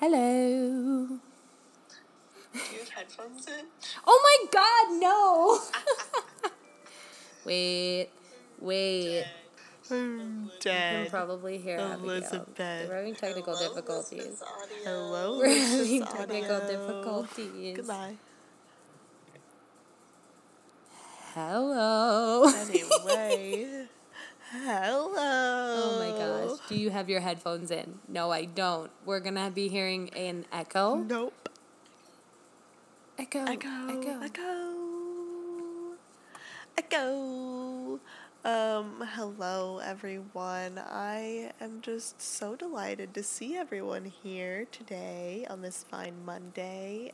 Hello. You have headphones in? Oh my god, no! wait, wait. I'm You can dead. probably hear Abigail. Elizabeth. We're having technical Hello, difficulties. Hello, We're having technical audio. difficulties. Goodbye. Hello. Anyway, hello. Oh my gosh. Do you have your headphones in? No, I don't. We're gonna be hearing an echo. Nope. Echo. Echo. Echo. Echo. Echo. Um, hello everyone. I am just so delighted to see everyone here today on this fine Monday.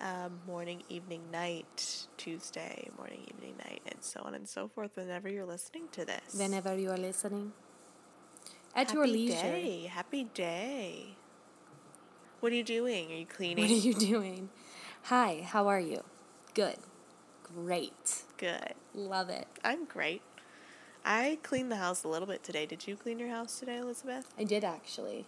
Um, morning, evening, night, Tuesday, morning, evening, night, and so on and so forth whenever you're listening to this. Whenever you are listening. At Happy your leisure. day. Happy day. What are you doing? Are you cleaning? What are you doing? Hi, how are you? Good. Great. Good. Love it. I'm great. I cleaned the house a little bit today. Did you clean your house today, Elizabeth? I did actually.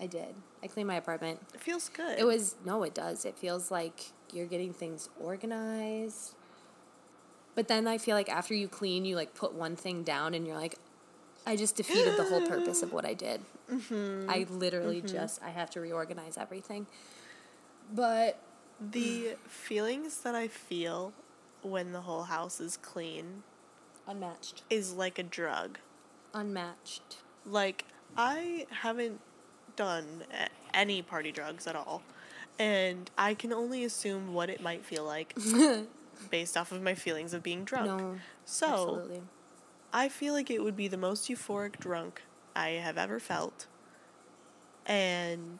I did. I cleaned my apartment. It feels good. It was no, it does. It feels like you're getting things organized. But then I feel like after you clean, you like put one thing down and you're like, I just defeated the whole purpose of what I did. Mm-hmm. I literally just I have to reorganize everything. But the feelings that I feel when the whole house is clean unmatched. is like a drug. Unmatched. Like I haven't done any party drugs at all. And I can only assume what it might feel like based off of my feelings of being drunk. No. so, Absolutely. I feel like it would be the most euphoric drunk I have ever felt. And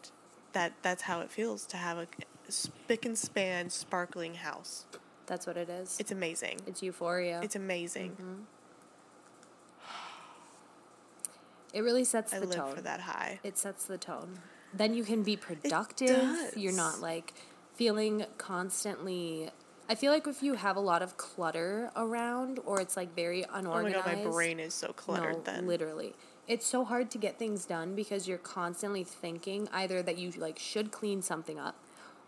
that that's how it feels to have a spick and span sparkling house. That's what it is. It's amazing. It's euphoria. It's amazing. Mm-hmm. It really sets I the live tone. for that high. It sets the tone. Then you can be productive. You're not like feeling constantly. I feel like if you have a lot of clutter around or it's like very Oh my unorganized. god, my brain is so cluttered no, then. literally. It's so hard to get things done because you're constantly thinking either that you like should clean something up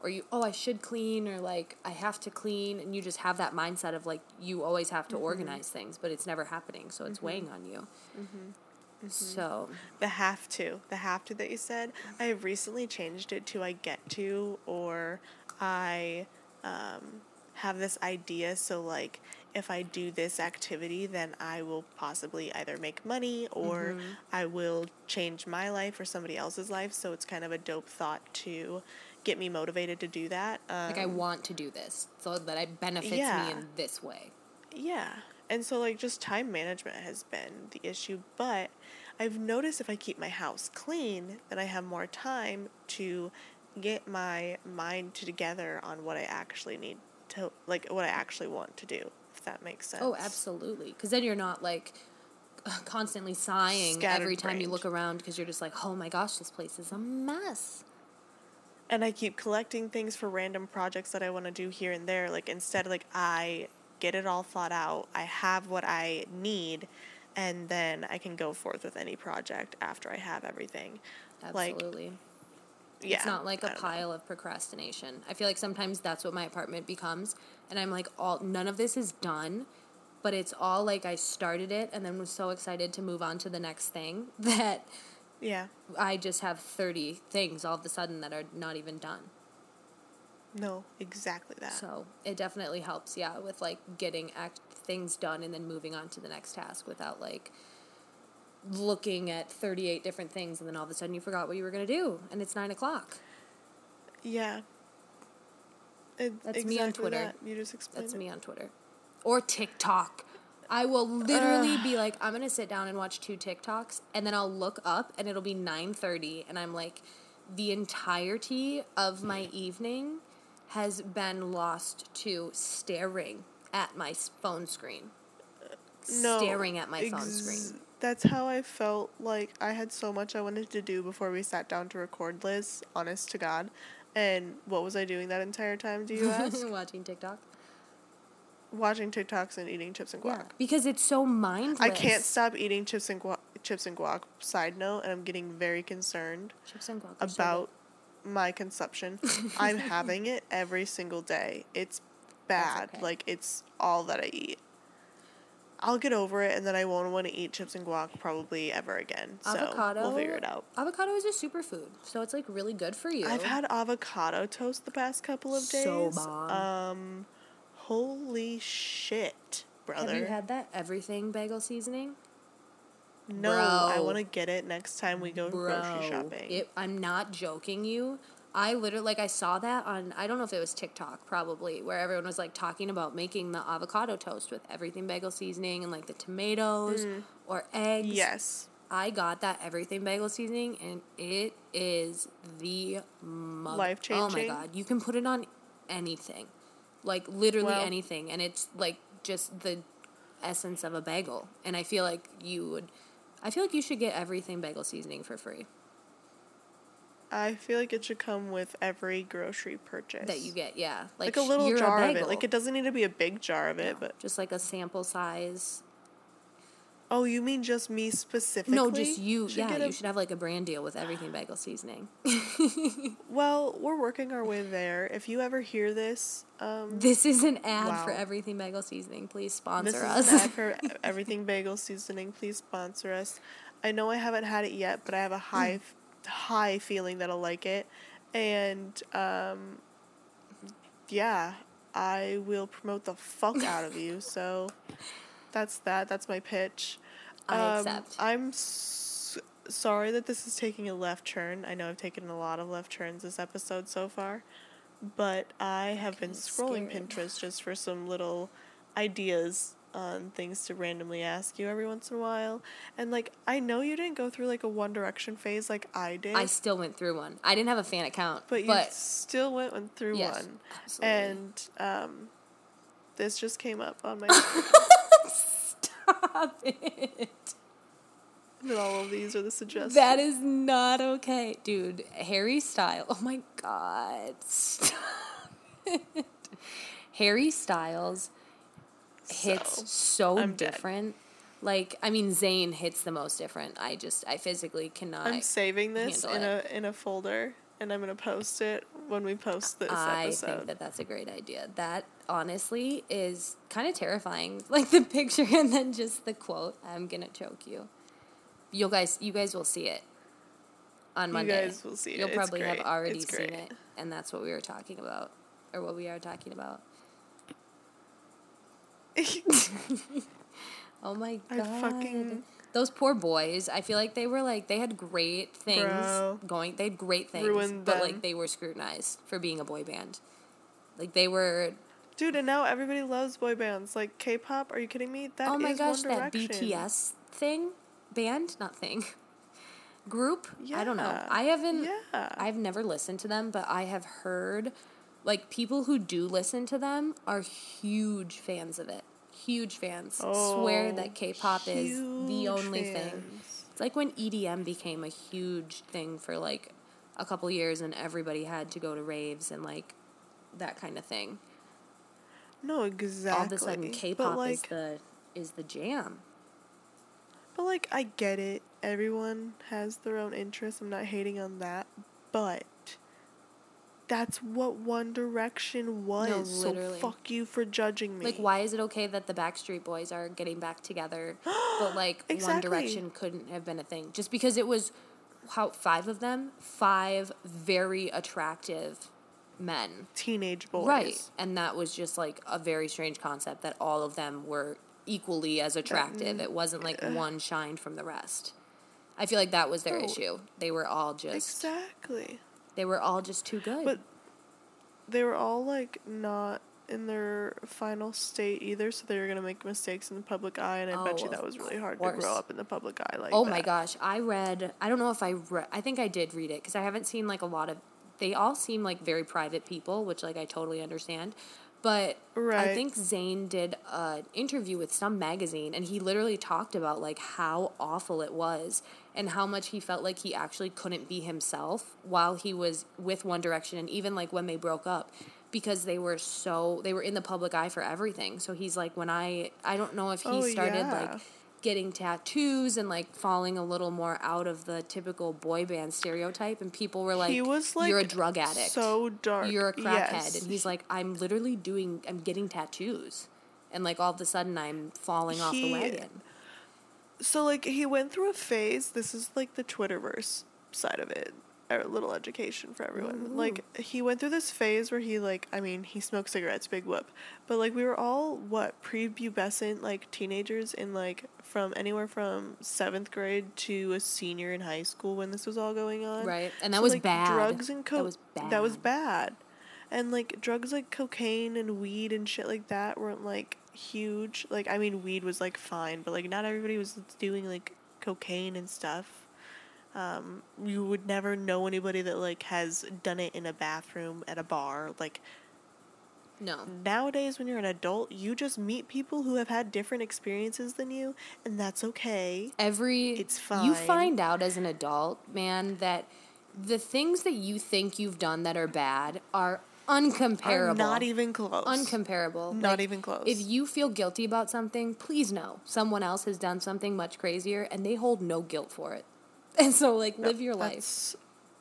or you oh I should clean or like I have to clean and you just have that mindset of like you always have to Mm-hmm. organize things but it's never happening so it's weighing on you. Mm-hmm. So, The have to. The have to that you said. I have recently changed it to I get to or I um, have this idea. So, like, if I do this activity, then I will possibly either make money or I will change my life or somebody else's life. So, it's kind of a dope thought to get me motivated to do that. Um, like I want to do this so that it benefits yeah. me in this way. Yeah. And so, like, just time management has been the issue. But I've noticed if I keep my house clean, then I have more time to get my mind together on what I actually need to, like, what I actually want to do, if that makes sense. Oh, absolutely. Because then you're not like constantly sighing every Scattered time you look around because you're just like, oh my gosh, this place is a mess. And I keep collecting things for random projects that I want to do here and there. Like, instead, like, I get it all thought out, I have what I need, and then I can go forth with any project after I have everything. Like, Absolutely. yeah. it's not like a don't know. pile of procrastination. I feel like sometimes that's what my apartment becomes. And I'm like, all none of this is done, but it's all like I started it and then was so excited to move on to the next thing that Yeah. I just have 30 things all of a sudden that are not even done. No, exactly that. So it definitely helps, yeah, with like getting act things done and then moving on to the next task without like looking at 38 different things and then all of a sudden you forgot what you were going to do and it's nine o'clock. yeah. It, That's me on Twitter. that. You just explained That's it. me on Twitter. Or TikTok. I will literally be like, I'm gonna sit down and watch two TikToks, and then I'll look up, and it'll be 9:30, and I'm like, the entirety of my evening has been lost to staring at my phone screen. No, staring at my phone screen. That's how I felt like I had so much I wanted to do before we sat down to record, Liz, honest to God. And what was I doing that entire time, do you ask? Watching TikTok. Watching TikToks and eating chips and guac. Yeah, because it's so mindless. I can't stop eating chips and guac. Chips and guac. Side note, and I'm getting very concerned Chips and guac about my consumption. I'm having it every single day. It's bad. okay. Like it's all that I eat. I'll get over it, and then I won't want to eat chips and guac probably ever again. So we'll figure it out. Avocado is a superfood, so it's like really good for you. I've had avocado toast the past couple of days. So bomb. Um, holy shit, brother! Have you had that everything bagel seasoning? No, I want to get it next time we go grocery shopping. It, I'm not joking you. I literally like I saw that on I don't know if it was TikTok probably where everyone was like talking about making the avocado toast with everything bagel seasoning and like the tomatoes mm. or eggs. yes. I got that everything bagel seasoning and it is the mother- Life changing. Oh my god, you can put it on anything. Like literally Well- anything and it's like just the essence of a bagel. And I feel like you would I feel like you should get everything bagel seasoning for free I feel like it should come with every grocery purchase. that you get. Yeah, like, sh- a little jar of it. Like it doesn't need to be a big jar of it, but just like a sample size. Oh, you mean just me specifically? No, just you. should yeah, get you should have like a brand deal with everything bagel seasoning. Well, we're working our way there. If you ever hear this, um, this is an ad for everything bagel seasoning. Please sponsor this sponsor is us. an ad for everything bagel seasoning. Please sponsor us. I know I haven't had it yet, but I have a high, high feeling that I'll like it, and um, yeah, I will promote the fuck out of you. So that's that. That's my pitch. I Um, accept. I'm s- sorry that this is taking a left turn. I know I've taken a lot of left turns this episode so far, but I have been scrolling scared. Pinterest just for some little ideas on things to randomly ask you every once in a while. And like, I know you didn't go through like a One Direction phase like I did, I still went through one. I didn't have a fan account, but but, you still went, went through yes, one. absolutely. And um, this just came up on my. Stop it. and all of these are the suggestions. That is not okay, dude. Harry Styles. Oh my god. Stop it. Harry Styles hits So, so I'm dead. different. Like, I mean, Zayn hits the most different. I just, I physically cannot. I'm saving this in handle a in a folder, and I'm gonna post it when we post this I episode. think that that's a great idea. That honestly is kind of terrifying. Like the picture and then just the quote. I'm gonna choke you. You guys, you guys will see it on You Monday. guys will see it. You'll It's probably have already It's seen great. it, and that's what we were talking about, or what we are talking about. Oh my I god. fucking- Those poor boys. I feel like they were like they had great things Bro. going. They had great things, Ruined but them. like they were scrutinized for being a boy band. Like they were. Dude, and now everybody loves boy bands like K-pop. Are you kidding me? That is oh my gosh, that BTS thing, band, not thing, group. I don't know. I haven't. Yeah. I've never listened to them, but I have heard, like people who do listen to them are huge fans of it. Huge fans. Swear Oh, that K-pop is the only thing. It's like when EDM became a huge thing for like a couple years and everybody had to go to raves and like that kind of thing. No, exactly. All of a sudden K-pop like, is the is the jam. But like, I get it. Everyone has their own interests. I'm not hating on that, but that's what One Direction was. so literally. fuck you for judging me. Like why is it okay that the Backstreet Boys are getting back together but like One Direction couldn't have been a thing just because it was how five of them, five very attractive men. Teenage boys. Right. And that was just like a very strange concept that all of them were equally as attractive. Mm. It wasn't like one shined from the rest. I feel like that was their No. issue. They were all just Exactly. They were all just too good. But they were all like not in their final state either, so they were gonna make mistakes in the public eye, and I bet Oh, you that was really hard to grow up in the public eye like oh that. my gosh, I read I don't know if I read I think I did read it cuz I haven't seen like a lot of they all seem like very private people, which like I totally understand. But I think Zayn did an interview with some magazine and he literally talked about like how awful it was and how much he felt like he actually couldn't be himself while he was with One Direction and even like when they broke up because they were so they were in the public eye for everything. So he's like when I I don't know if he Oh, started yeah. like getting tattoos and like falling a little more out of the typical boy band stereotype and people were like he was like you're a drug addict so dark. you're a crackhead Yes. and he's like i'm literally doing i'm getting tattoos and like all of a sudden i'm falling off the wagon so like he went through a phase. This is like the Twitterverse side of it. A little education for everyone. Like he went through this phase where he like I mean he smoked cigarettes, big whoop. But like we were all what prepubescent like teenagers in like from anywhere from seventh grade to a senior in high school when this was all going on. Right, and that was bad. Drugs and coke. That was That was bad. bad. And like drugs like cocaine and weed and shit like that weren't like huge. Like I mean weed was like fine, but like not everybody was doing like cocaine and stuff. Um, you would never know anybody that like has done it in a bathroom at a bar. Like no nowadays when you're an adult, you just meet people who have had different experiences than you and that's okay. every It's fine. you find out as an adult man that the things that you think you've done that are bad are uncomparable Are not even close. uncomparable Not even close. if you feel guilty about something please know someone else has done something much crazier and they hold no guilt for it and so like live your life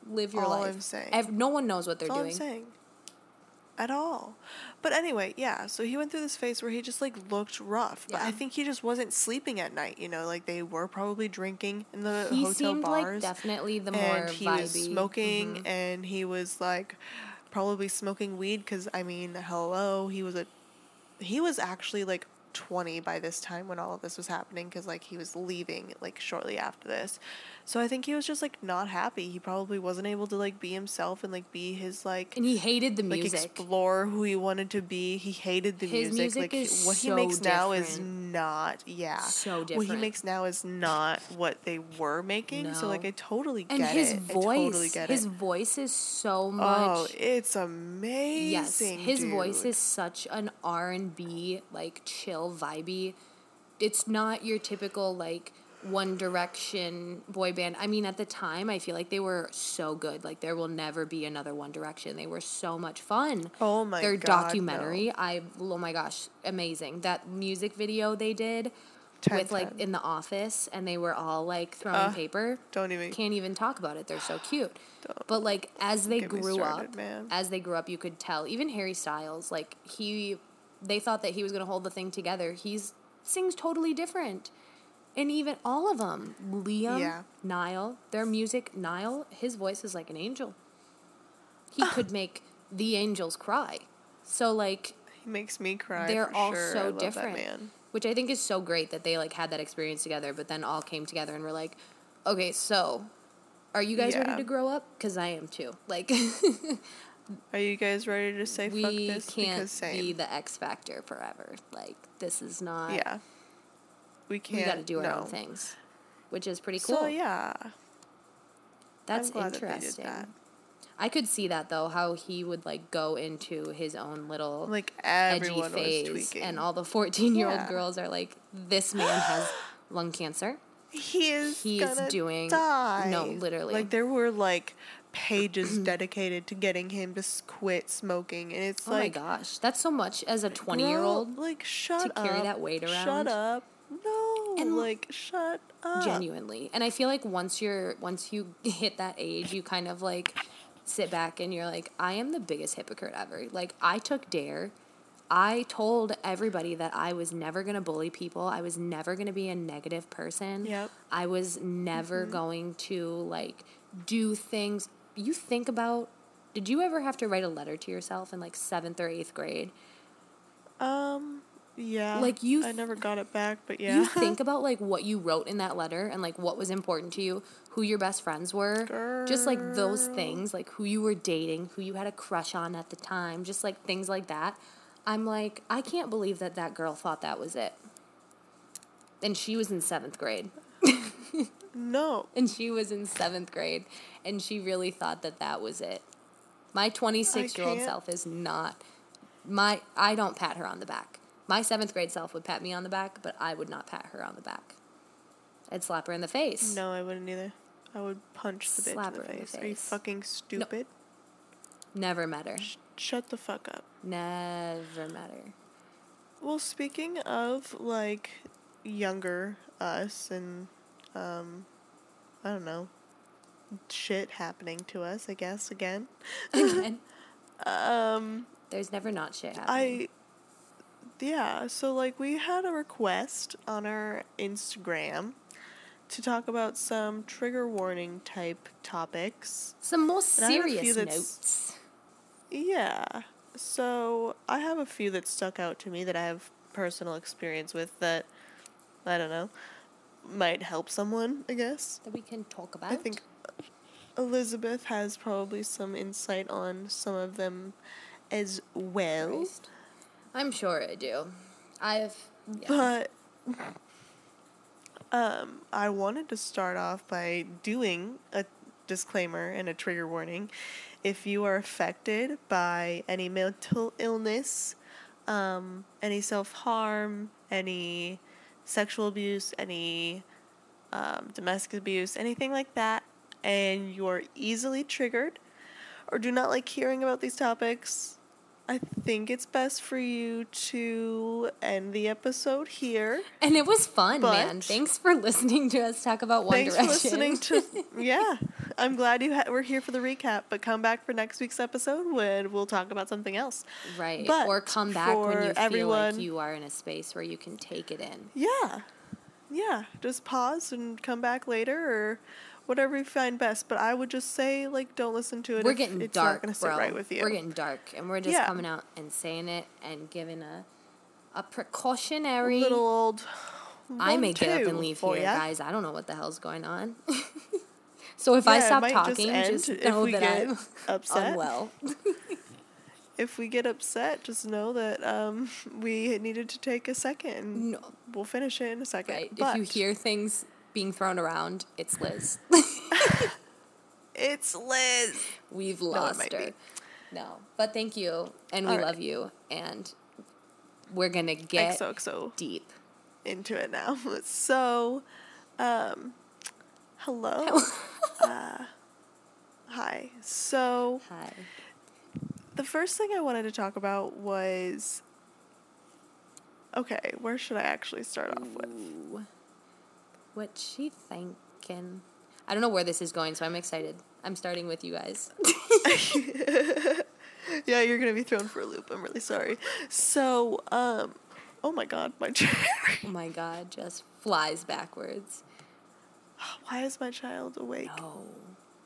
live your all life I'm saying. Ev- no one knows what they're That's all doing I'm saying. At all. But anyway, yeah, so he went through this phase where he just like looked rough. But Yeah. I think he just wasn't sleeping at night, you know, like they were probably drinking in the he hotel seemed like bars. definitely the more and he vibey was smoking Mhm. and he was like probably smoking weed cuz I mean, hello, he was a he was actually like 20 by this time when all of this was happening cuz like he was leaving like shortly after this. So I think he was just like not happy. He probably wasn't able to like be himself and like be his like and he hated the like music explore who he wanted to be. He hated the His music. music Like is what he so makes now is different. not yeah. So What he different. makes now is not what they were making. So like I totally get it. and his it. voice I totally get his it. voice is so oh, much Oh, it's amazing. yes his voice dude. is such an r&b like chill vibey it's not your typical like one direction boy band. I mean at the time i feel like they were so good. Like there will never be another one direction. They were so much fun. Oh my god their God, documentary i oh my gosh amazing. That music video they did 10, with like in the office and they were all like throwing Uh, paper. Don't even- can't even talk about it. They're so cute. But like as they grew started, up man. as they grew up you could tell. Even harry styles like he they thought that he was going to hold the thing together. He's sings totally different and even all of them liam Yeah. niall their music niall his voice is like an angel he could make the angels cry so like He makes me cry. they're for all sure. So different That man. which i think is so great that they like had that experience together but then all came together and were like okay so are you guys Yeah. ready to grow up because i am too like Are you guys ready to say fuck we this? can't because same. be the x factor forever like this is not yeah. We can't. we got to do our no. own things which is pretty cool So yeah. that's glad that interesting that. i could see that though how he would like go into his own little Like edgy phase and all the 14 year old Yeah. girls are like this man has lung cancer he is he is doing- die. no, literally. Like there were like pages dedicated to getting him to quit smoking, and it's oh like oh like, my gosh that's so much as a 20 year old like shut up, To carry that weight around. Shut up, no, And- like shut up. genuinely. And i feel like once you're once you hit that age you kind of like sit back and you're like i am the biggest hypocrite ever. Like i took dare. I told everybody that i was never going to bully people. I was never going to be a negative person. Yep. i was never going to like do things. You think about did you ever have to write a letter to yourself in like seventh or eighth grade? Um, yeah, Like, you I never got it back, but yeah, you think about like what you wrote in that letter and like what was important to you, who your best friends were, just like those things, like who you were dating, who you had a crush on at the time, just like things like that. I'm like, I can't believe that that girl thought that was it. And she was in seventh grade. no, And she was in seventh grade. And she really thought that that was it. My 26 year old self is not. My I don't pat her on the back. My seventh grade self would pat me on the back, but I would not pat her on the back. I'd slap her in the face. no, I wouldn't either. I would punch the Slap bitch in her the in the face. Are you fucking stupid? Never met her. Sh- shut the fuck up. Never met her. Well, speaking of like, younger us and um I don't know shit happening to us, I guess again. Again, Um there's never not shit happening. I yeah, so like we had a request on our Instagram to talk about some trigger warning type topics. Some more And I have a few serious notes. Yeah. So I have a few that stuck out to me that I have personal experience with that I don't know might help someone, I guess. that we can talk about. I think Elizabeth has probably some insight on some of them as well. Christ. I'm sure I do. I've yeah. But um, I wanted to start off by doing a disclaimer and a trigger warning. If you are affected by any mental illness, um, any self harm, any sexual abuse, any um, domestic abuse, anything like that, and you're easily triggered or do not like hearing about these topics, I think it's best for you to end the episode here. and it was fun, man. Thanks for listening to us talk about One Thanks Direction. for listening to. Yeah, I'm glad you ha- were here for the recap. But come back for next week's episode when we'll talk about something else. right. But or come back when you feel like you are in a space where you can take it in. Yeah, yeah. Just pause and come back later or whatever you find best. But I would just say like don't listen to it. We're getting it's dark, not gonna sit bro. right with you. We're getting dark, and we're just Yeah. coming out and saying it and giving a a precautionary. little old. I may get up and leave here, ya. guys. I don't know what the hell's going on. so if I Yeah, it stop just talking, just, if know we that get I'm upset. unwell. If we get upset, just know that um, we needed to take a second. No. We'll finish it in a second. Right. But if you hear things being thrown around, it's Liz. it's Liz. We've lost might her. be. No. But thank you. And we All right. love you. And we're to get XOXO deep. into it now. So, um, hello. uh, hi. So, Hi. the first thing I wanted to talk about was. Okay, where should I actually start off with? Ooh. What she thinking? I don't know where this is going, so I'm excited. I'm starting with you guys. Yeah, you're gonna be thrown for a loop. I'm really sorry. So, um, oh my god, my chair. oh my god, just flies backwards. Why is my child awake? No.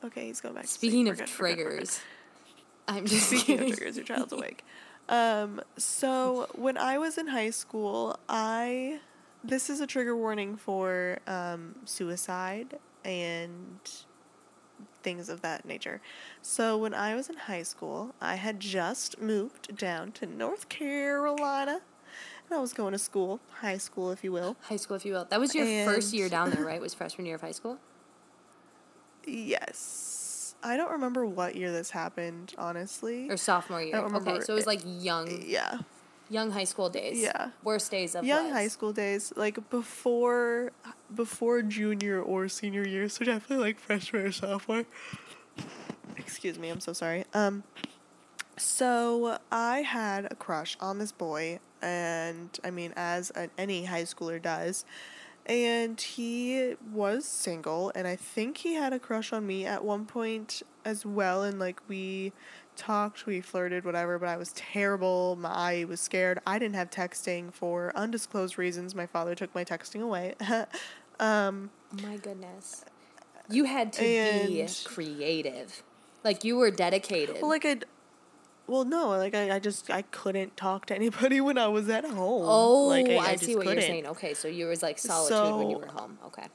Okay, he's going back. to sleep. Speaking of good, we're good, triggers, I'm just Speaking kidding. of triggers, your child's awake. Um, so when I was in high school, I this is a trigger warning for um, suicide and things of that nature. So when I was in high school, I had just moved down to North Carolina, and I was going to school, high school, if you will. High school, if you will. That was your first year down there, right? Was freshman year of high school? Yes. I don't remember what year this happened, honestly. Or sophomore year? Okay, so it was like young, yeah. Young high school days. Yeah. Worst days of young lives. high school days, like before before junior or senior year, so definitely like freshman or sophomore. Excuse me, I'm so sorry. Um so I had a crush on this boy and I mean as a, any high schooler does. And he was single and I think he had a crush on me at one point as well and like we talked, we flirted, whatever, but I was terrible. My, I was scared. I didn't have texting for undisclosed reasons. My father took my texting away. um, My goodness. You had to be creative. Like you were dedicated. well, like I, well, no, like I, I just I couldn't talk to anybody when I was at home. oh, like, I, just see what you're saying. Okay, so you was like solitude when you were home. Okay.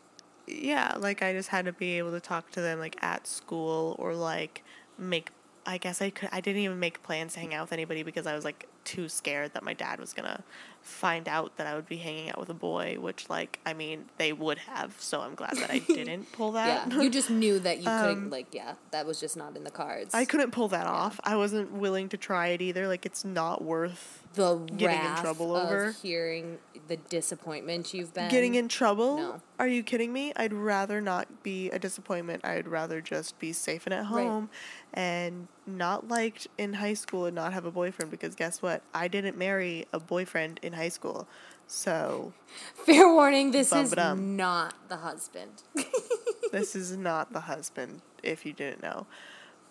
yeah, like I just had to be able to talk to them like at school or like make I guess I could I didn't even make plans to hang out with anybody because I was like too scared that my dad was going to find out that I would be hanging out with a boy, which like I mean, they would have, so I'm glad that I didn't pull that. Yeah, you just knew that you couldn't. Um, Like, yeah, that was just not in the cards. I couldn't pull that off. I wasn't willing to try it either. Like it's not worth the getting in trouble over. hearing the disappointment you've been. getting in trouble. No. Are you kidding me? I'd rather not be a disappointment. I'd rather just be safe and at Right. home and not liked in high school and not have a boyfriend because guess what? I didn't marry a boyfriend in high school. So Fair warning, this is not the husband. this is not the husband, if you didn't know.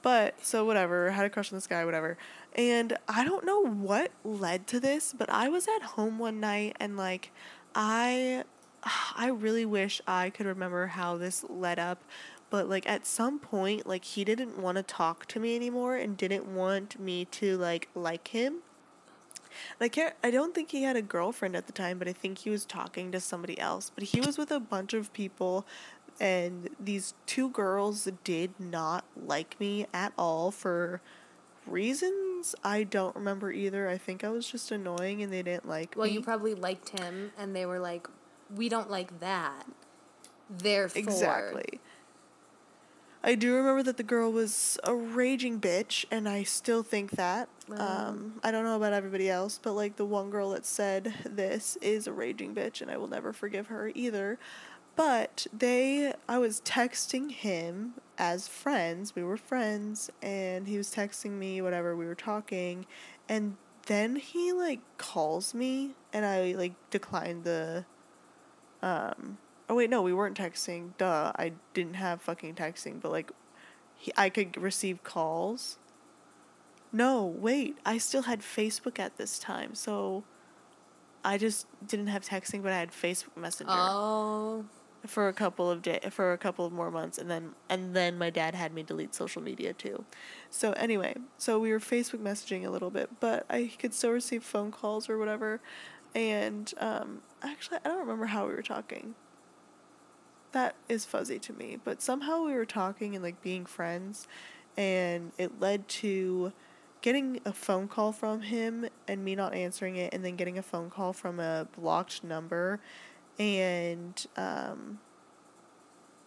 But so whatever, had a crush on this guy, whatever. And I don't know what led to this, but I was at home one night and like I I really wish I could remember how this led up, but like at some point like he didn't want to talk to me anymore and didn't want me to like like him. I can't I don't think he had a girlfriend at the time, but I think he was talking to somebody else. But he was with a bunch of people and these two girls did not like me at all for reasons I don't remember either. I think I was just annoying and they didn't like well, me. Well, you probably liked him, and they were like, "We don't like that." Therefore, Exactly. I do remember that the girl was a raging bitch, and I still think that. Um, I don't know about everybody else, but like the one girl that said this is a raging bitch, and I will never forgive her either. But they, I was texting him as friends. We were friends, and he was texting me, whatever, we were talking, and then he like calls me, and I like declined the um oh wait no we weren't texting. Duh i didn't have fucking texting but like he, i could receive calls. No wait i still had facebook at this time so i just didn't have texting but i had facebook messenger. Oh, for a couple of day for a couple of more months and then and then my dad had me delete social media too. So anyway, so we were Facebook messaging a little bit, but I could still receive phone calls or whatever. And um actually I don't remember how we were talking. That is fuzzy to me, but somehow we were talking and like being friends and it led to getting a phone call from him and me not answering it and then getting a phone call from a blocked number and um,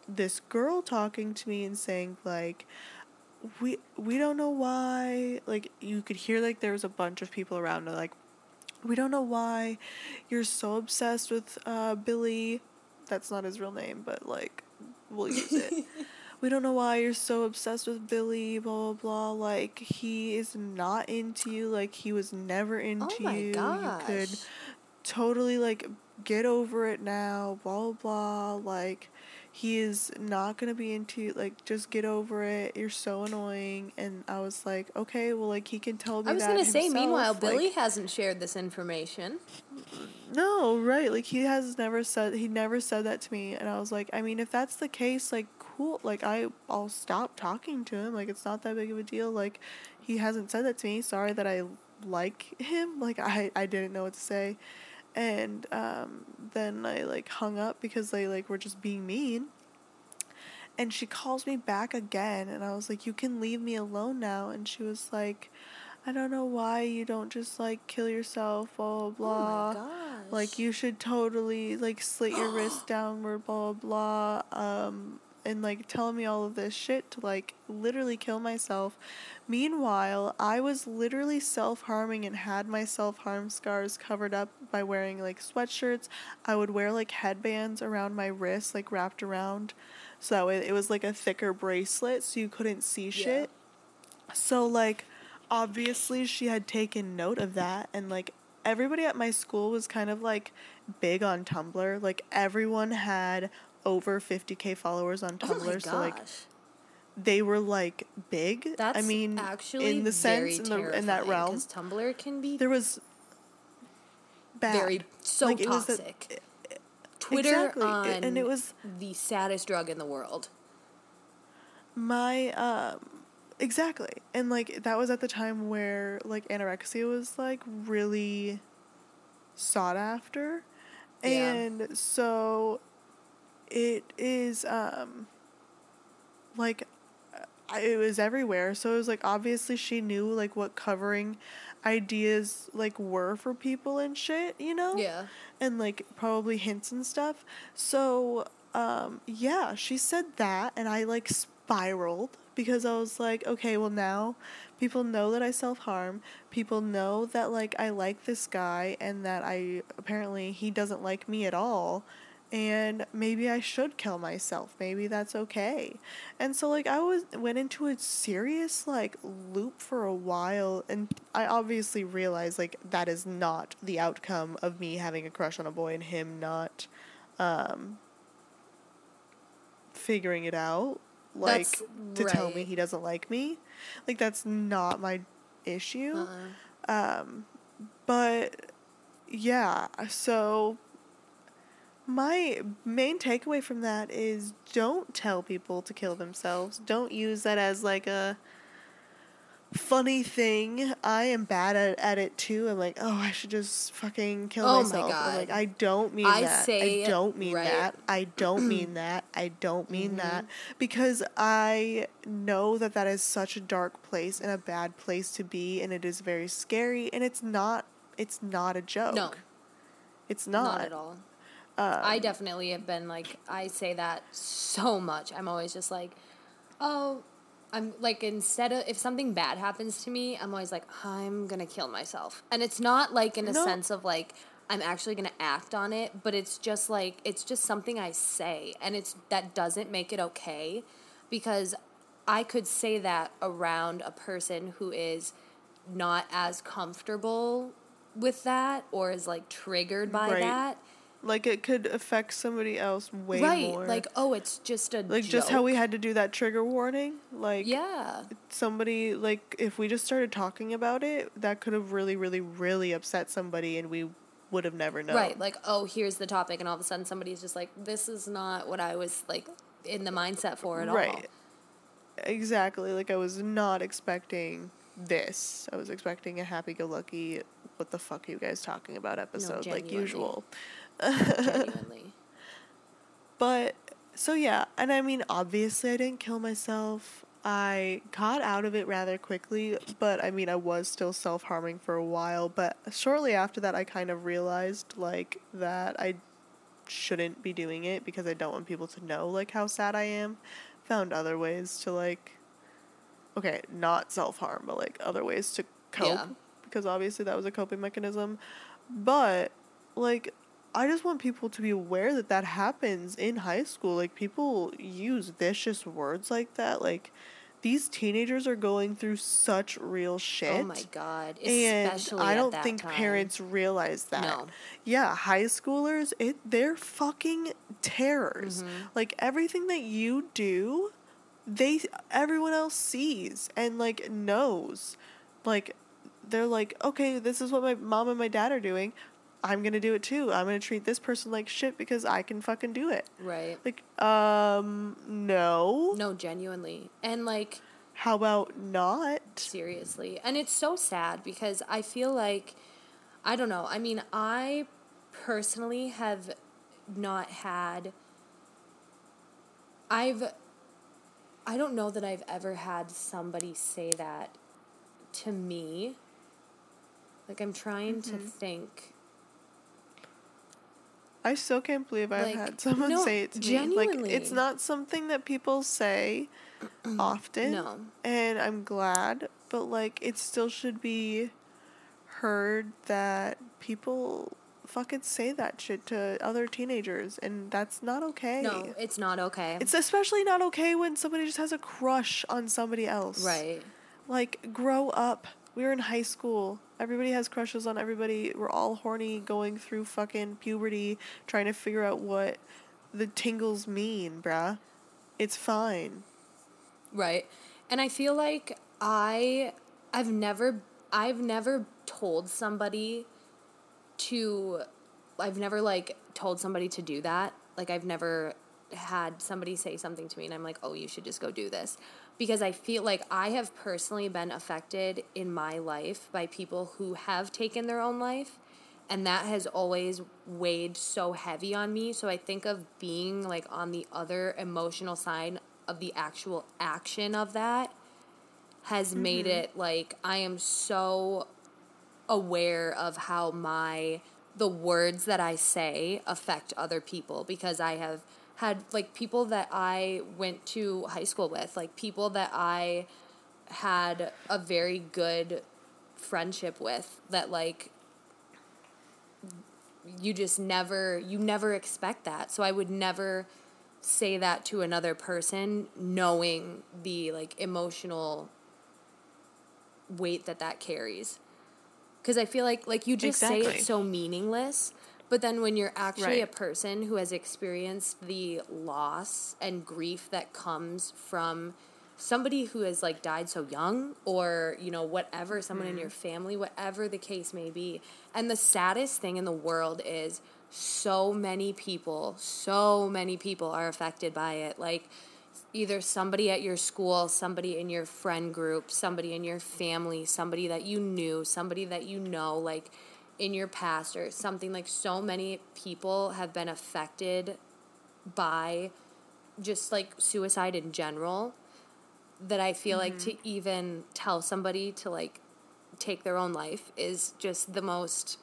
this girl talking to me and saying like we we don't know why like you could hear like there was a bunch of people around her like we don't know why you're so obsessed with uh, Billy that's not his real name but like we'll use it. We don't know why you're so obsessed with Billy blah blah blah. Like he is not into you. Like he was never into oh my you. Gosh! you could totally like get over it now, blah blah blah. Like he is not gonna be into. Like just get over it. You're so annoying. And I was like, okay, well, like he can tell me. I was that gonna say. himself, Meanwhile, like- Billy hasn't shared this information. No, right. Like he has never said he never said that to me and I was like, I mean, if that's the case, like cool. Like I I'll stop talking to him. Like it's not that big of a deal. Like he hasn't said that to me. Sorry that I like him. Like I I didn't know what to say. And um then I like hung up because they like were just being mean. And she calls me back again and I was like, "You can leave me alone now." And she was like, I don't know why you don't just like kill yourself, blah blah blah. Oh my gosh! Like you should totally like slit your wrist downward, blah blah blah. Um, and like telling me all of this shit to like literally kill myself. Meanwhile, I was literally self harming and had my self harm scars covered up by wearing like sweatshirts. I would wear like headbands around my wrists, like wrapped around, so that way it was like a thicker bracelet, so you couldn't see shit. So like obviously she had taken note of that and like everybody at my school was kind of like big on Tumblr. Like everyone had over 50k followers on oh Tumblr, gosh! so like they were like big. That's I mean actually in the sense in the in that realm, Tumblr can be there was bad. very so Like, it was the- toxic. Twitter exactly. on and it was the saddest drug in the world. my um exactly and like that was at the time where like anorexia was like really sought after Yeah. and so it is um like it was everywhere so it was like obviously she knew like what covering ideas like were for people and shit you know Yeah. and like probably hints and stuff. So, um, yeah, she said that, and I like spiraled because I was like, okay, well, now people know that I self harm. People know that like I like this guy, and that I apparently he doesn't like me at all. And maybe I should kill myself. Maybe that's okay. And so like I was went into a serious like loop for a while and I obviously realized like that is not the outcome of me having a crush on a boy and him not um figuring it out like That's to tell me he doesn't like me. Like that's not my issue. Uh-uh. Um, but yeah, so my main takeaway from that is don't tell people to kill themselves. Don't use that as like a funny thing. I am bad at, at it too. I'm like, oh, I should just fucking kill Oh my myself. I'm like, I don't mean I that. say I don't mean right. that. I don't mean that. I don't mean that Mm-hmm. because I know that that is such a dark place and a bad place to be, and it is very scary. And it's not. It's not a joke. No, it's not. not at all. Um, I definitely have been like I say that so much. I'm always just like, oh, I'm like instead of if something bad happens to me, I'm always like I'm gonna kill myself, and it's not like in a No. sense of like I'm actually gonna act on it, but it's just like it's just something I say, and it's that doesn't make it okay, because I could say that around a person who is not as comfortable with that or is like triggered by Right. that. Like it could affect somebody else way right more. like oh it's just a like just how we had to do that trigger warning. Like yeah somebody like if we just started talking about it, that could have really, really, really upset somebody, and we would have never known. right like oh here's the topic and all of a sudden somebody's just like this is not what i was like in the mindset for at all right. Exactly. Like I was not expecting this. I was expecting a happy-go-lucky. What the fuck are you guys talking about? Episode like usual. Genuinely But so yeah, and I mean obviously I didn't kill myself. I got out of it rather quickly, but I mean I was still self-harming for a while, but shortly after that I kind of realized like that I shouldn't be doing it because I don't want people to know like how sad I am. Found other ways to like okay, not self-harm, but like other ways to cope Yeah. because obviously that was a coping mechanism. But like I just want people to be aware that that happens in high school. Like people use vicious words like that. Like these teenagers are going through such real shit. oh my god Especially And I don't think time. parents realize that. No. Yeah, high schoolers, it they're fucking terrors. Mm-hmm. Like everything that you do, they everyone else sees and like knows. Like they're like, "Okay, this is what my mom and my dad are doing. I'm going to do it too. I'm going to treat this person like shit because I can fucking do it." right Like, um, no. no genuinely and like How about not? seriously and it's so sad because i feel like i don't know i mean i personally have not had i've i don't know that i've ever had somebody say that to me like i'm trying to think I still can't believe I've Like, had someone no, say it to me. Like it's not something that people say often. No. And I'm glad, but like it still should be heard that people fucking say that shit to other teenagers and that's not okay. no it's not okay It's especially not okay when somebody just has a crush on somebody else. right Like, grow up. We were in high school. Everybody has crushes on everybody. We're all horny going through fucking puberty, trying to figure out what the tingles mean, bruh. It's fine. Right. And I feel like I I've never I've never told somebody to I've never like told somebody to do that. Like I've never had somebody say something to me and I'm like, "Oh, you should just go do this." Because I feel like I have personally been affected in my life by people who have taken their own life and that has always weighed so heavy on me so i think of being like on the other emotional side of the actual action of that has made mm-hmm. it like i am so aware of how my the words that i say affect other people because i have had like people that i went to high school with like people that i had a very good friendship with that like you just never you never expect that. So I would never say that to another person knowing the like emotional weight that that carries. Cuz I feel like like you just say Exactly. it's so meaningless, but then when you're actually a person who has experienced the loss and grief that comes from somebody who has like died so young or you know whatever someone in mm-hmm. your family whatever the case may be. And the saddest thing in the world is so many people so many people are affected by it. Like either somebody at your school somebody in your friend group somebody in your family somebody that you knew somebody that you know like in your past or something like so many people have been affected by just like suicide in general that I feel like to mm-hmm. even tell somebody to like take their own life is just the most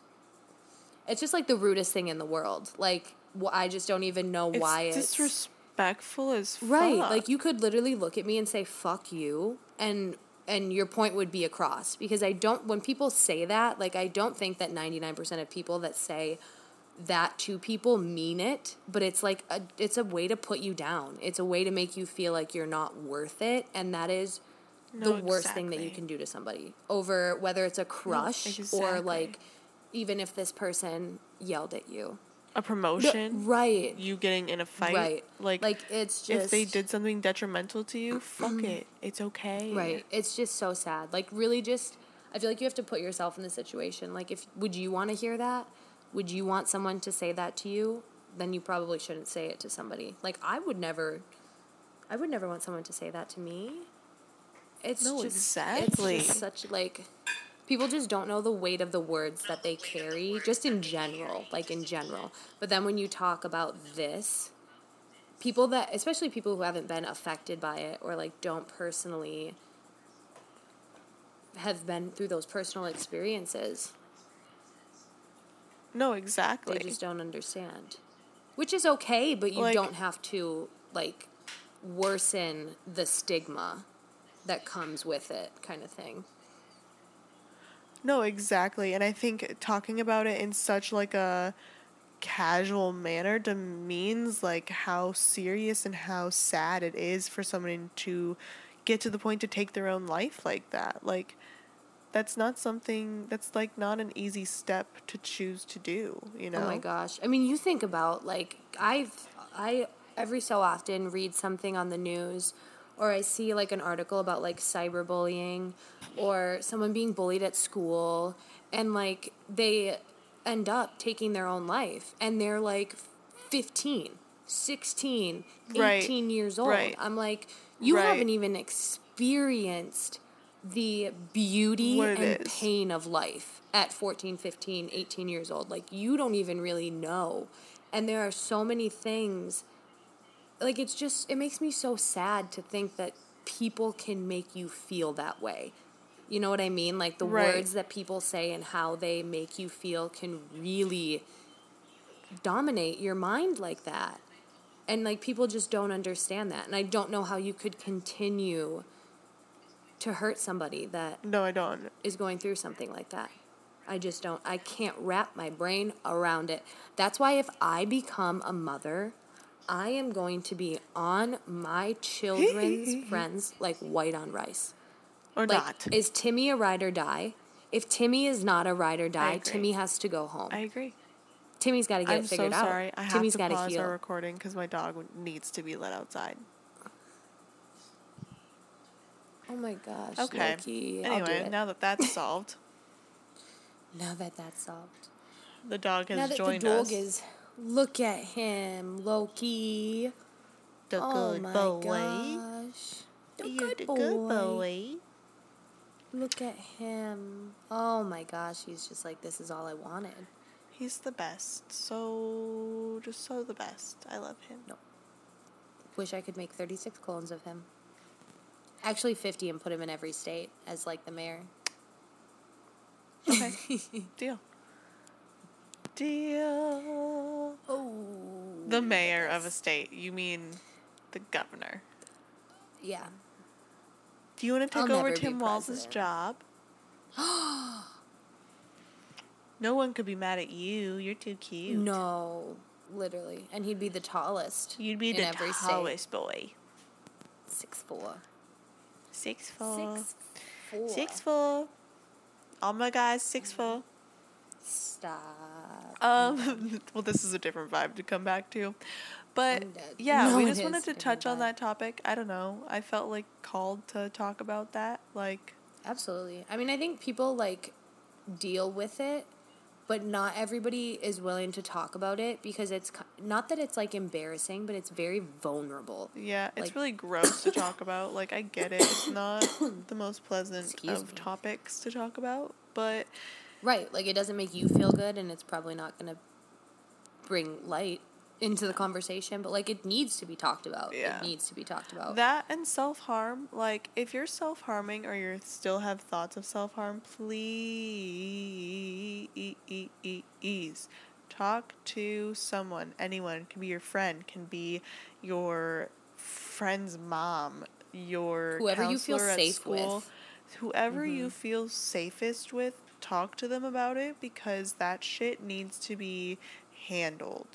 it's just like the rudest thing in the world. Like I just don't even know It's why it's disrespectful as Right. Like you could literally look at me and say fuck you and and your point would be across because I don't when people say that, like I don't think that 99% of people that say that to people mean it, but it's like a, it's a way to put you down. It's a way to make you feel like you're not worth it and that is the No, worst thing that you can do to somebody over whether it's a crush or exactly. like even if this person yelled at you. A promotion, Right. you getting in a fight, Right. like Like it's just if they did something detrimental to you, fuck mm-hmm. it, it's okay. Right. It's just so sad. Like really just I feel like you have to put yourself in the situation. Like if would you want to hear that? Would you want someone to say that to you? Then you probably shouldn't say it to somebody. Like I would never I would never want someone to say that to me. It's No, just exactly. it's just such like people just don't know the weight of the words that they carry just in general, like in general. But then when you talk about this, people that especially people who haven't been affected by it or like don't personally have been through those personal experiences No, exactly. they just don't understand which is okay but you Like- don't have to like worsen the stigma that comes with it kind of thing No, exactly. And I think talking about it in such like a casual manner demeans like how serious and how sad it is for someone to get to the point to take their own life like that. Like that's not something that's like not an easy step to choose to do, you know? Oh my gosh. I mean, you think about like I've I every so often read something on the news or I see like an article about like cyberbullying or someone being bullied at school and like they end up taking their own life and they're like 15, 16, 18 Right. years old. Right. I'm like you Right. haven't even experienced the beauty and is. pain of life at 14, 15, 18 years old. Like, you don't even really know. And there are so many things. Like, it's just, it makes me so sad to think that people can make you feel that way. You know what I mean? Like, the Right. words that people say and how they make you feel can really dominate your mind like that. And, like, people just don't understand that. And I don't know how you could continue to hurt somebody that No, I don't. is going through something like that. I just don't, I can't wrap my brain around it. That's why if I become a mother, I am going to be on my children's friends like white on rice. Or Like, not. is Timmy a ride or die? If Timmy is not a ride or die. Timmy has to go home. I agree. Timmy's got to get I'm it so figured out. sorry. I have Timmy's to pause heal. our recording because my dog needs to be let outside. oh my gosh. Okay. Loki, I'll do Anyway, now that that's solved, now that that's solved. the dog has now that joined the dog us. is, look at him, Loki. the oh good my boy. gosh. The You're good the boy. good boy. Look at him. Oh my gosh, he's just like, this is all I wanted. He's the best. So just so the best. I love him. No. Wish I could make 36 clones of him. Actually, 50 and put him in every state as like the mayor. Okay. Deal. Deal. Oh. The mayor of a state. You mean the governor. Yeah. Do you want to I'll take over Tim Walz's job? No one could be mad at you. You're too cute. No, literally. And he'd be the tallest. You'd be the every state. tallest boy. Six four. Six four. Six four. Six four. All my guys, six four. Stop. Um, well, this is a different vibe to come back to, but yeah, No, we just wanted to touch on vibe. that topic. I don't know. I felt like called to talk about that. Like, Absolutely. I mean, I think people like deal with it, but not everybody is willing to talk about it because it's not that it's like embarrassing, but it's very vulnerable. yeah, it's Like- really gross to talk about. Like, I get it. It's not the most pleasant Excuse of me. topics to talk about, but Right. Like it doesn't make you feel good and it's probably not going to bring light into the conversation, but like it needs to be talked about. Yeah. It needs to be talked about. That and self harm, like if you're self harming or you still have thoughts of self harm, please talk to someone. Anyone can be your friend, can be your friend's mom, your Whoever you feel safe school, with. Whoever you mm-hmm. feel safest with, talk to them about it because that shit needs to be handled.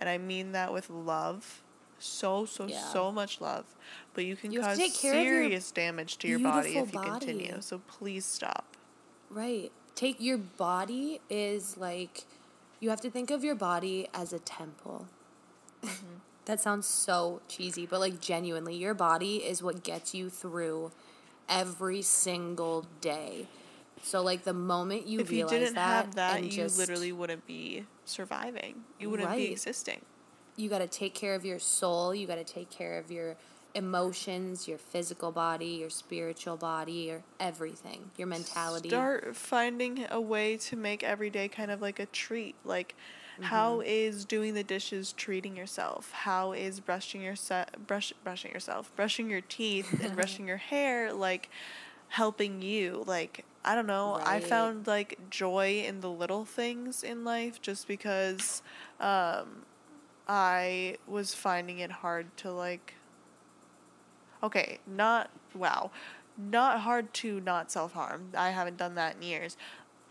And I mean that with love. So, so, Yeah. so much love. But you can You cause to take care of your serious damage to your body if you body. continue. So please stop. Right. Take your body is like you have to think of your body as a temple. Mm-hmm. that sounds so cheesy, but like genuinely, your body is what gets you through every single day. So like the moment you if you realize didn't that, have that, and you just, literally wouldn't be surviving. You wouldn't be existing. you got to take care of your soul. You got to take care of your emotions, your physical body, your spiritual body, your everything, your mentality. Start finding a way to make every day kind of like a treat. Like, how Mm-hmm. is doing the dishes treating yourself? How is brushing your se- brush brushing yourself, brushing your teeth and brushing your hair like helping you? Like, I don't know. I found like joy in the little things in life just because um, I was finding it hard to like okay, not wow, not hard to not self harm. I haven't done that in years,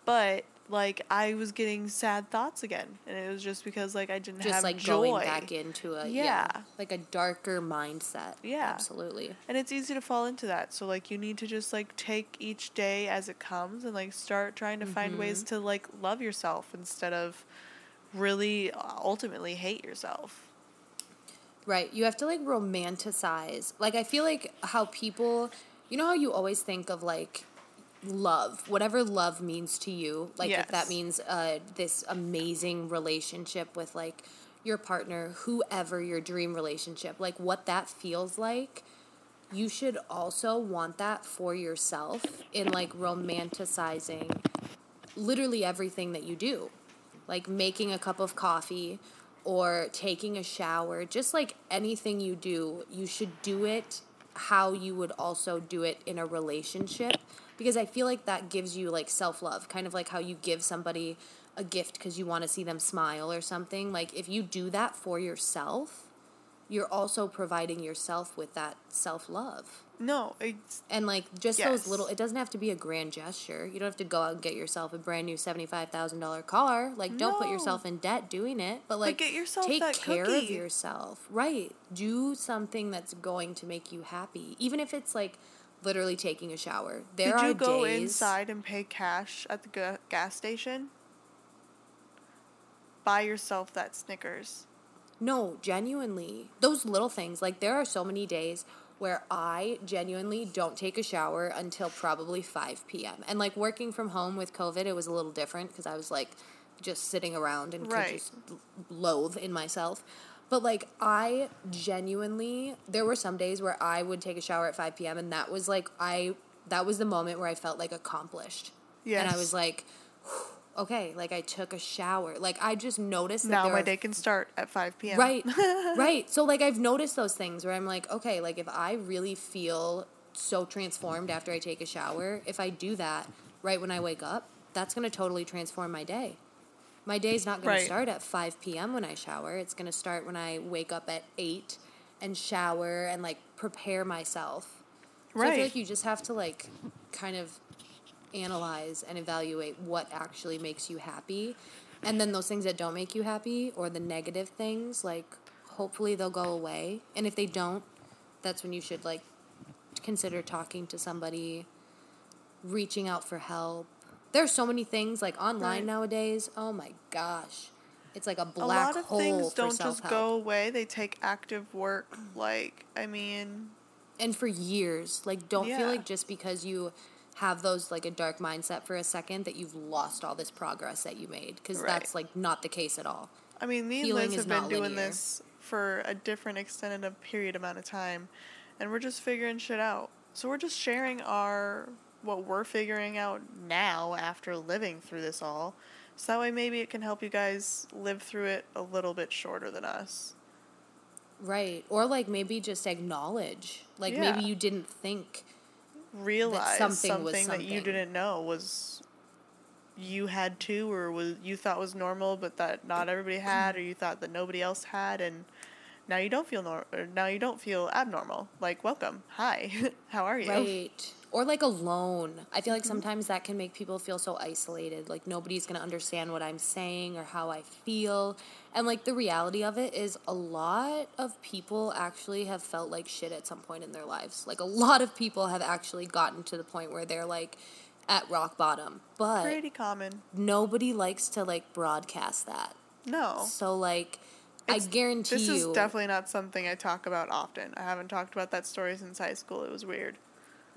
but like I was getting sad thoughts again, and it was just because like I didn't just have like joy. going back into a yeah. Yeah. like a darker mindset. Yeah. absolutely. And it's easy to fall into that. So like you need to just like take each day as it comes and like start trying to find ways Mm-hmm. to like love yourself instead of really uh, ultimately hate yourself. Right. You have to like romanticize. Like I feel like how people, you know how you always think of like love, whatever love means to you. Like if that means uh this amazing relationship with like your partner, whoever your dream relationship, like what that feels like. You should also want that for yourself in like romanticizing literally everything that you do like making a cup of coffee or taking a shower just like anything you do you should do it how you would also do it in a relationship because i feel like that gives you like self-love kind of like how you give somebody a gift because you want to see them smile or something. Like if you do that for yourself you're also providing yourself with that self-love No, it's and like just those little, it doesn't have to be a grand gesture. You don't have to go out and get yourself a brand new seventy five thousand dollar car. Like, don't put yourself in debt doing it. But like, get yourself take care of yourself. Right. Do something that's going to make you happy, even if it's like literally taking a shower. There Did are you go days. inside and pay cash at the ga- gas station? Buy yourself that Snickers. No, genuinely. Those little things. Like there are so many days where I genuinely don't take a shower until probably 5 p.m. And like working from home with COVID, it was a little different because I was like just sitting around and Right. could just loathe in myself. But like I genuinely there were some days where I would take a shower at 5 p.m. and that was like I that was the moment where I felt like accomplished. And I was like okay, like I took a shower. Like I just noticed that Now my are day can start at 5 p.m. Right. right. So like I've noticed those things where I'm like, okay, like if I really feel so transformed after I take a shower, if I do that right when I wake up, that's going to totally transform my day. My day's not going Right. to start at 5 p.m. when I shower. It's going to start when I wake up at 8 and shower and like prepare myself. So I Right. feel like you just have to like kind of analyze and evaluate what actually makes you happy. And then those things that don't make you happy or the negative things, like hopefully they'll go away. And if they don't, that's when you should like consider talking to somebody, reaching out for help. There's so many things like online Right. nowadays. Oh my gosh. It's like a black hole. A lot of hole things don't just go away. They take active work. Like, I mean, and for years. Like, don't Yeah. feel like just because you have those like a dark mindset for a second that you've lost all this progress that you made because Right. that's like not the case at all. I mean, me and Healing have been doing linear. this for a different extended a period amount of time, and we're just figuring shit out. So we're just sharing our what we're figuring out now after living through this all. So that way, maybe it can help you guys live through it a little bit shorter than us. Right. Or like maybe just acknowledge. Like Yeah. maybe you didn't think. Realize something something, was that you didn't know was you had to, or was you thought was normal, but that not everybody had, or you thought that nobody else had, and now you don't feel nor- or now you don't feel abnormal. Like, welcome, hi, how are you? Right. Or like alone. I feel like mm-hmm. sometimes that can make people feel so isolated. Like nobody's going to understand what I'm saying or how I feel. And like the reality of it is a lot of people actually have felt like shit at some point in their lives. Like a lot of people have actually gotten to the point where they're like at rock bottom. But Pretty common. nobody likes to like broadcast that. No, So like It's- I guarantee this you is definitely not something I talk about often. I haven't talked about that story since high school. It was weird.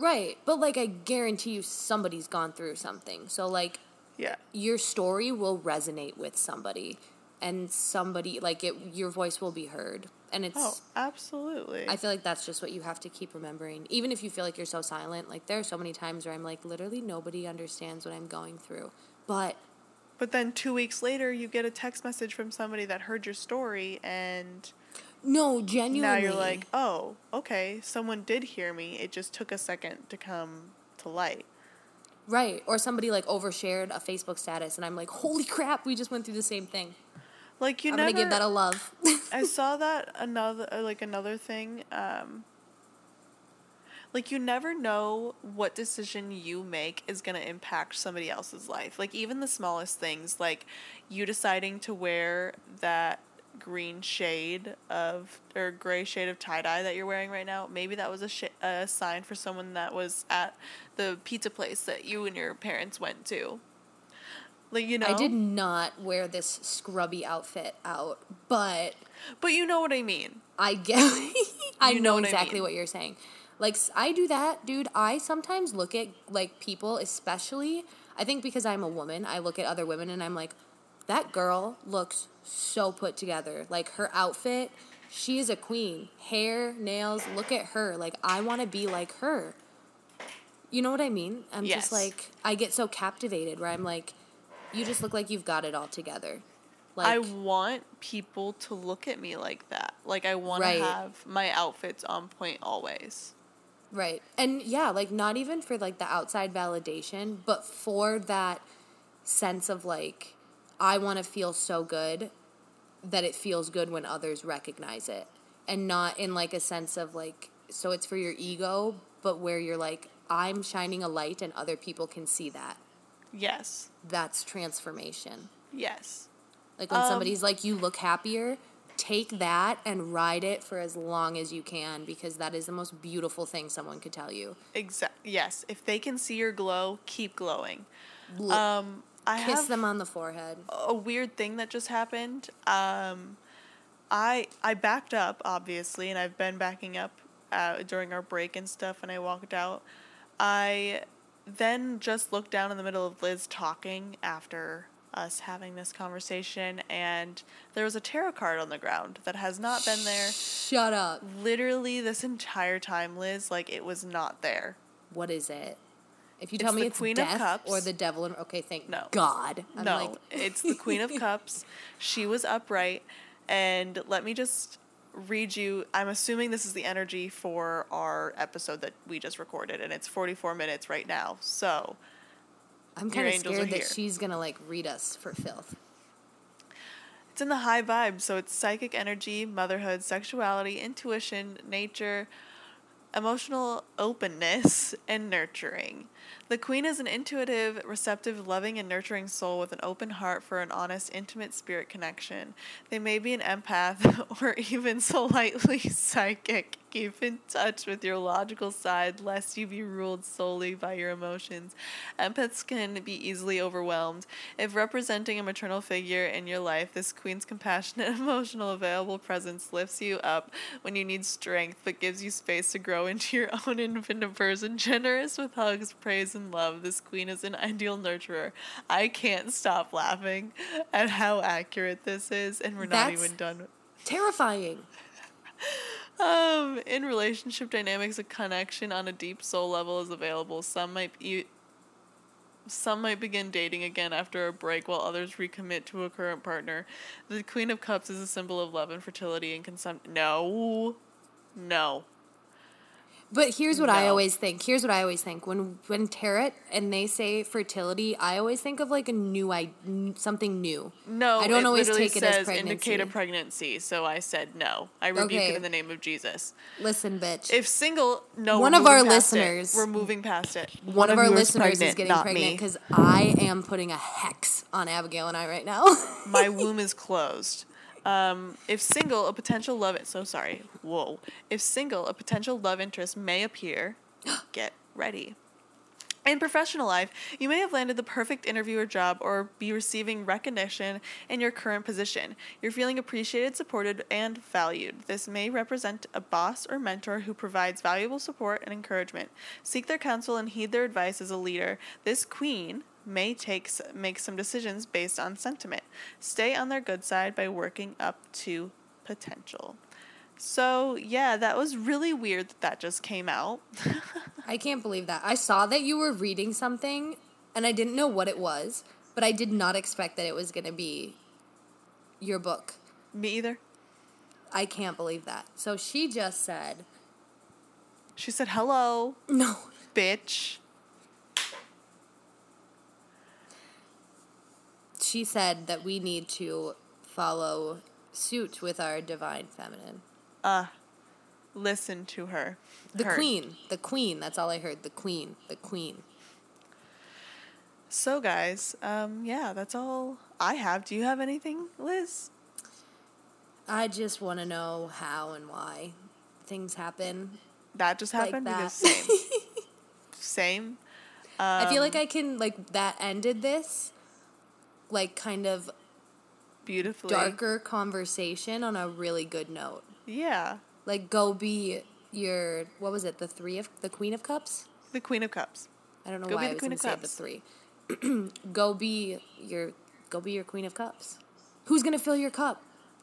Right. But like I guarantee you somebody's gone through something. So like Yeah, your story will resonate with somebody and somebody like it your voice will be heard and it's Oh, absolutely. i feel like that's just what you have to keep remembering even if you feel like you're so silent like there are so many times where i'm like literally nobody understands what i'm going through but but then two weeks later, you get a text message from somebody that heard your story, and no genuinely now you're like, oh, okay, someone did hear me. It just took a second to come to light. right or somebody like overshared a facebook status and i'm like holy crap we just went through the same thing Like you i'm never. gonna give that a love I saw that another uh, like another thing. Um, like you never know what decision you make is gonna impact somebody else's life. Like even the smallest things, like you deciding to wear that green shade of or gray shade of tie dye that you're wearing right now. Maybe that was a sh- a sign for someone that was at the pizza place that you and your parents went to. Like you know, i did not wear this scrubby outfit out but but you know what I mean. I get. I You know, know what I exactly mean. what you're saying. Like I do that, dude. I sometimes look at like people, especially. I think because I'm a woman, I look at other women and I'm like, that girl looks so put together. Like her outfit, she is a queen. Hair, nails. Look at her. Like I want to be like her. You know what I mean? I'm Yes. just like I get so captivated where I'm like, you just look like you've got it all together. Like I want people to look at me like that. Like I want Right. to have my outfits on point always. Right. And yeah, like not even for like the outside validation, but for that sense of like I want to feel so good that it feels good when others recognize it. And not in like a sense of like so it's for your ego, but where you're like I'm shining a light and other people can see that. Yes. That's transformation. Yes. Like when Um, somebody's like you look happier, take that and ride it for as long as you can because that is the most beautiful thing someone could tell you. Exactly. Yes. If they can see your glow, keep glowing. L- Um, I kiss have them on the forehead. a weird thing that just happened. Um, I I backed up obviously, and I've been backing up uh, during our break and stuff. And I walked out. I then just looked down in the middle of Liz talking after us having this conversation, and there was a tarot card on the ground that has not been there Shut up. literally this entire time, Liz. Like it was not there. What is it? If you It's tell me the it's Queen of Cups. or the devil, and okay, thank No. God. I'm no, like, it's the Queen of Cups. She was upright, and let me just read you. I'm assuming this is the energy for our episode that we just recorded, and it's 44 minutes right now. So I'm kind of scared that she's gonna like read us for filth. it's in the high vibe. So it's psychic energy, motherhood, sexuality, intuition, nature, emotional openness, and nurturing. The queen is an intuitive, receptive, loving, and nurturing soul with an open heart for an honest, intimate spirit connection. They may be an empath or even slightly psychic. Keep in touch with your logical side lest you be ruled solely by your emotions. Empaths can be easily overwhelmed. If representing a maternal figure in your life, this queen's compassionate, emotional, available presence lifts you up when you need strength but gives you space to grow into your own independent person. Generous with hugs, praise, and love, this queen is an ideal nurturer. I can't stop laughing at how accurate this is, and we're not even done. Terrifying. Um, in relationship dynamics, a connection on a deep soul level is available. Some might be, some might begin dating again after a break, while others recommit to a current partner. The Queen of Cups is a symbol of love and fertility and consumption. No, no. But here's what I always think. Here's what I always think. When when tarot and they say fertility, I always think of like a new I something new. No, I don't it always take it as says indicate a pregnancy. pregnancy, so I said no. I rebuke Okay. it in the name of Jesus. Listen, bitch. If single, no. One of our past it. listeners- We're moving past it. one, of, our you is listeners is getting pregnant me. because I am putting a hex on Abigail and I right now. my womb is closed. Um, if single, a potential love. So sorry. Whoa. If single, a potential love interest may appear. Get ready. In professional life, you may have landed the perfect interview or job or be receiving recognition in your current position. You're feeling appreciated, supported, and valued. This may represent a boss or mentor who provides valuable support and encouragement. Seek their counsel and heed their advice as a leader. This queen may take make some decisions based on sentiment. Stay on their good side by working up to potential. So, yeah, that was really weird that that just came out. I can't believe that. I saw that you were reading something and I didn't know what it was, but I did not expect that it was going to be your book. Me either. I can't believe that. So she just said, She said, "Hello, no. bitch." She said that we need to follow suit with our divine feminine. Uh, listen to her. The Her. queen. The queen. That's all I heard. The queen. The queen. So, guys, um, yeah, that's all I have. Do you have anything, Liz? I just want to know how and why things happen. That just Like happened that. because same, same. I feel Um, like I can, like, that ended this, like, kind of beautifully. darker conversation on a really good note. Yeah, Like, go be your, what was it, the three of, the queen of cups? the Queen of Cups. I don't know Go why I the was Queen going of to say the three. go be your, go be your queen of cups. Who's going to fill your cup?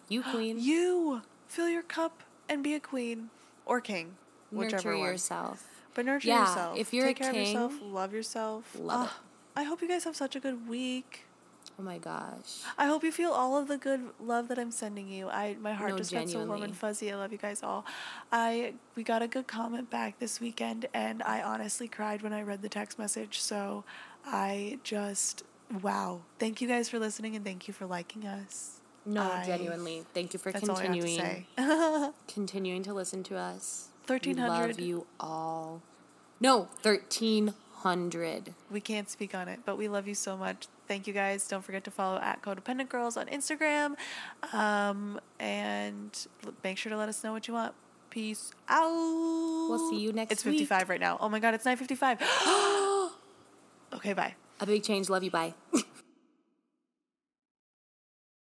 You, queen. You fill your cup and be a queen or king, whichever Nurture one. yourself. But nurture Yeah, yourself. if you're a take care king, of yourself, love yourself. love ah, it. I hope you guys have such a good week. Oh my gosh. I hope you feel all of the good love that I'm sending you. I my heart No, just got so warm and fuzzy. I love you guys all. I we got a good comment back this weekend and I honestly cried when I read the text message. So I just wow. Thank you guys for listening and thank you for liking us. No, I- genuinely. Thank you for That's all I have to continuing say. continuing to listen to us. 1300. love you all. No, 1300. we can't speak on it, but we love you so much. Thank you guys. Don't forget to follow at Codependent Girls on Instagram. Um, and make sure to let us know what you want. Peace out. We'll see you next It's week. 55 right now. Oh my god, it's 9:55. okay, bye. A big change. Love you. Bye.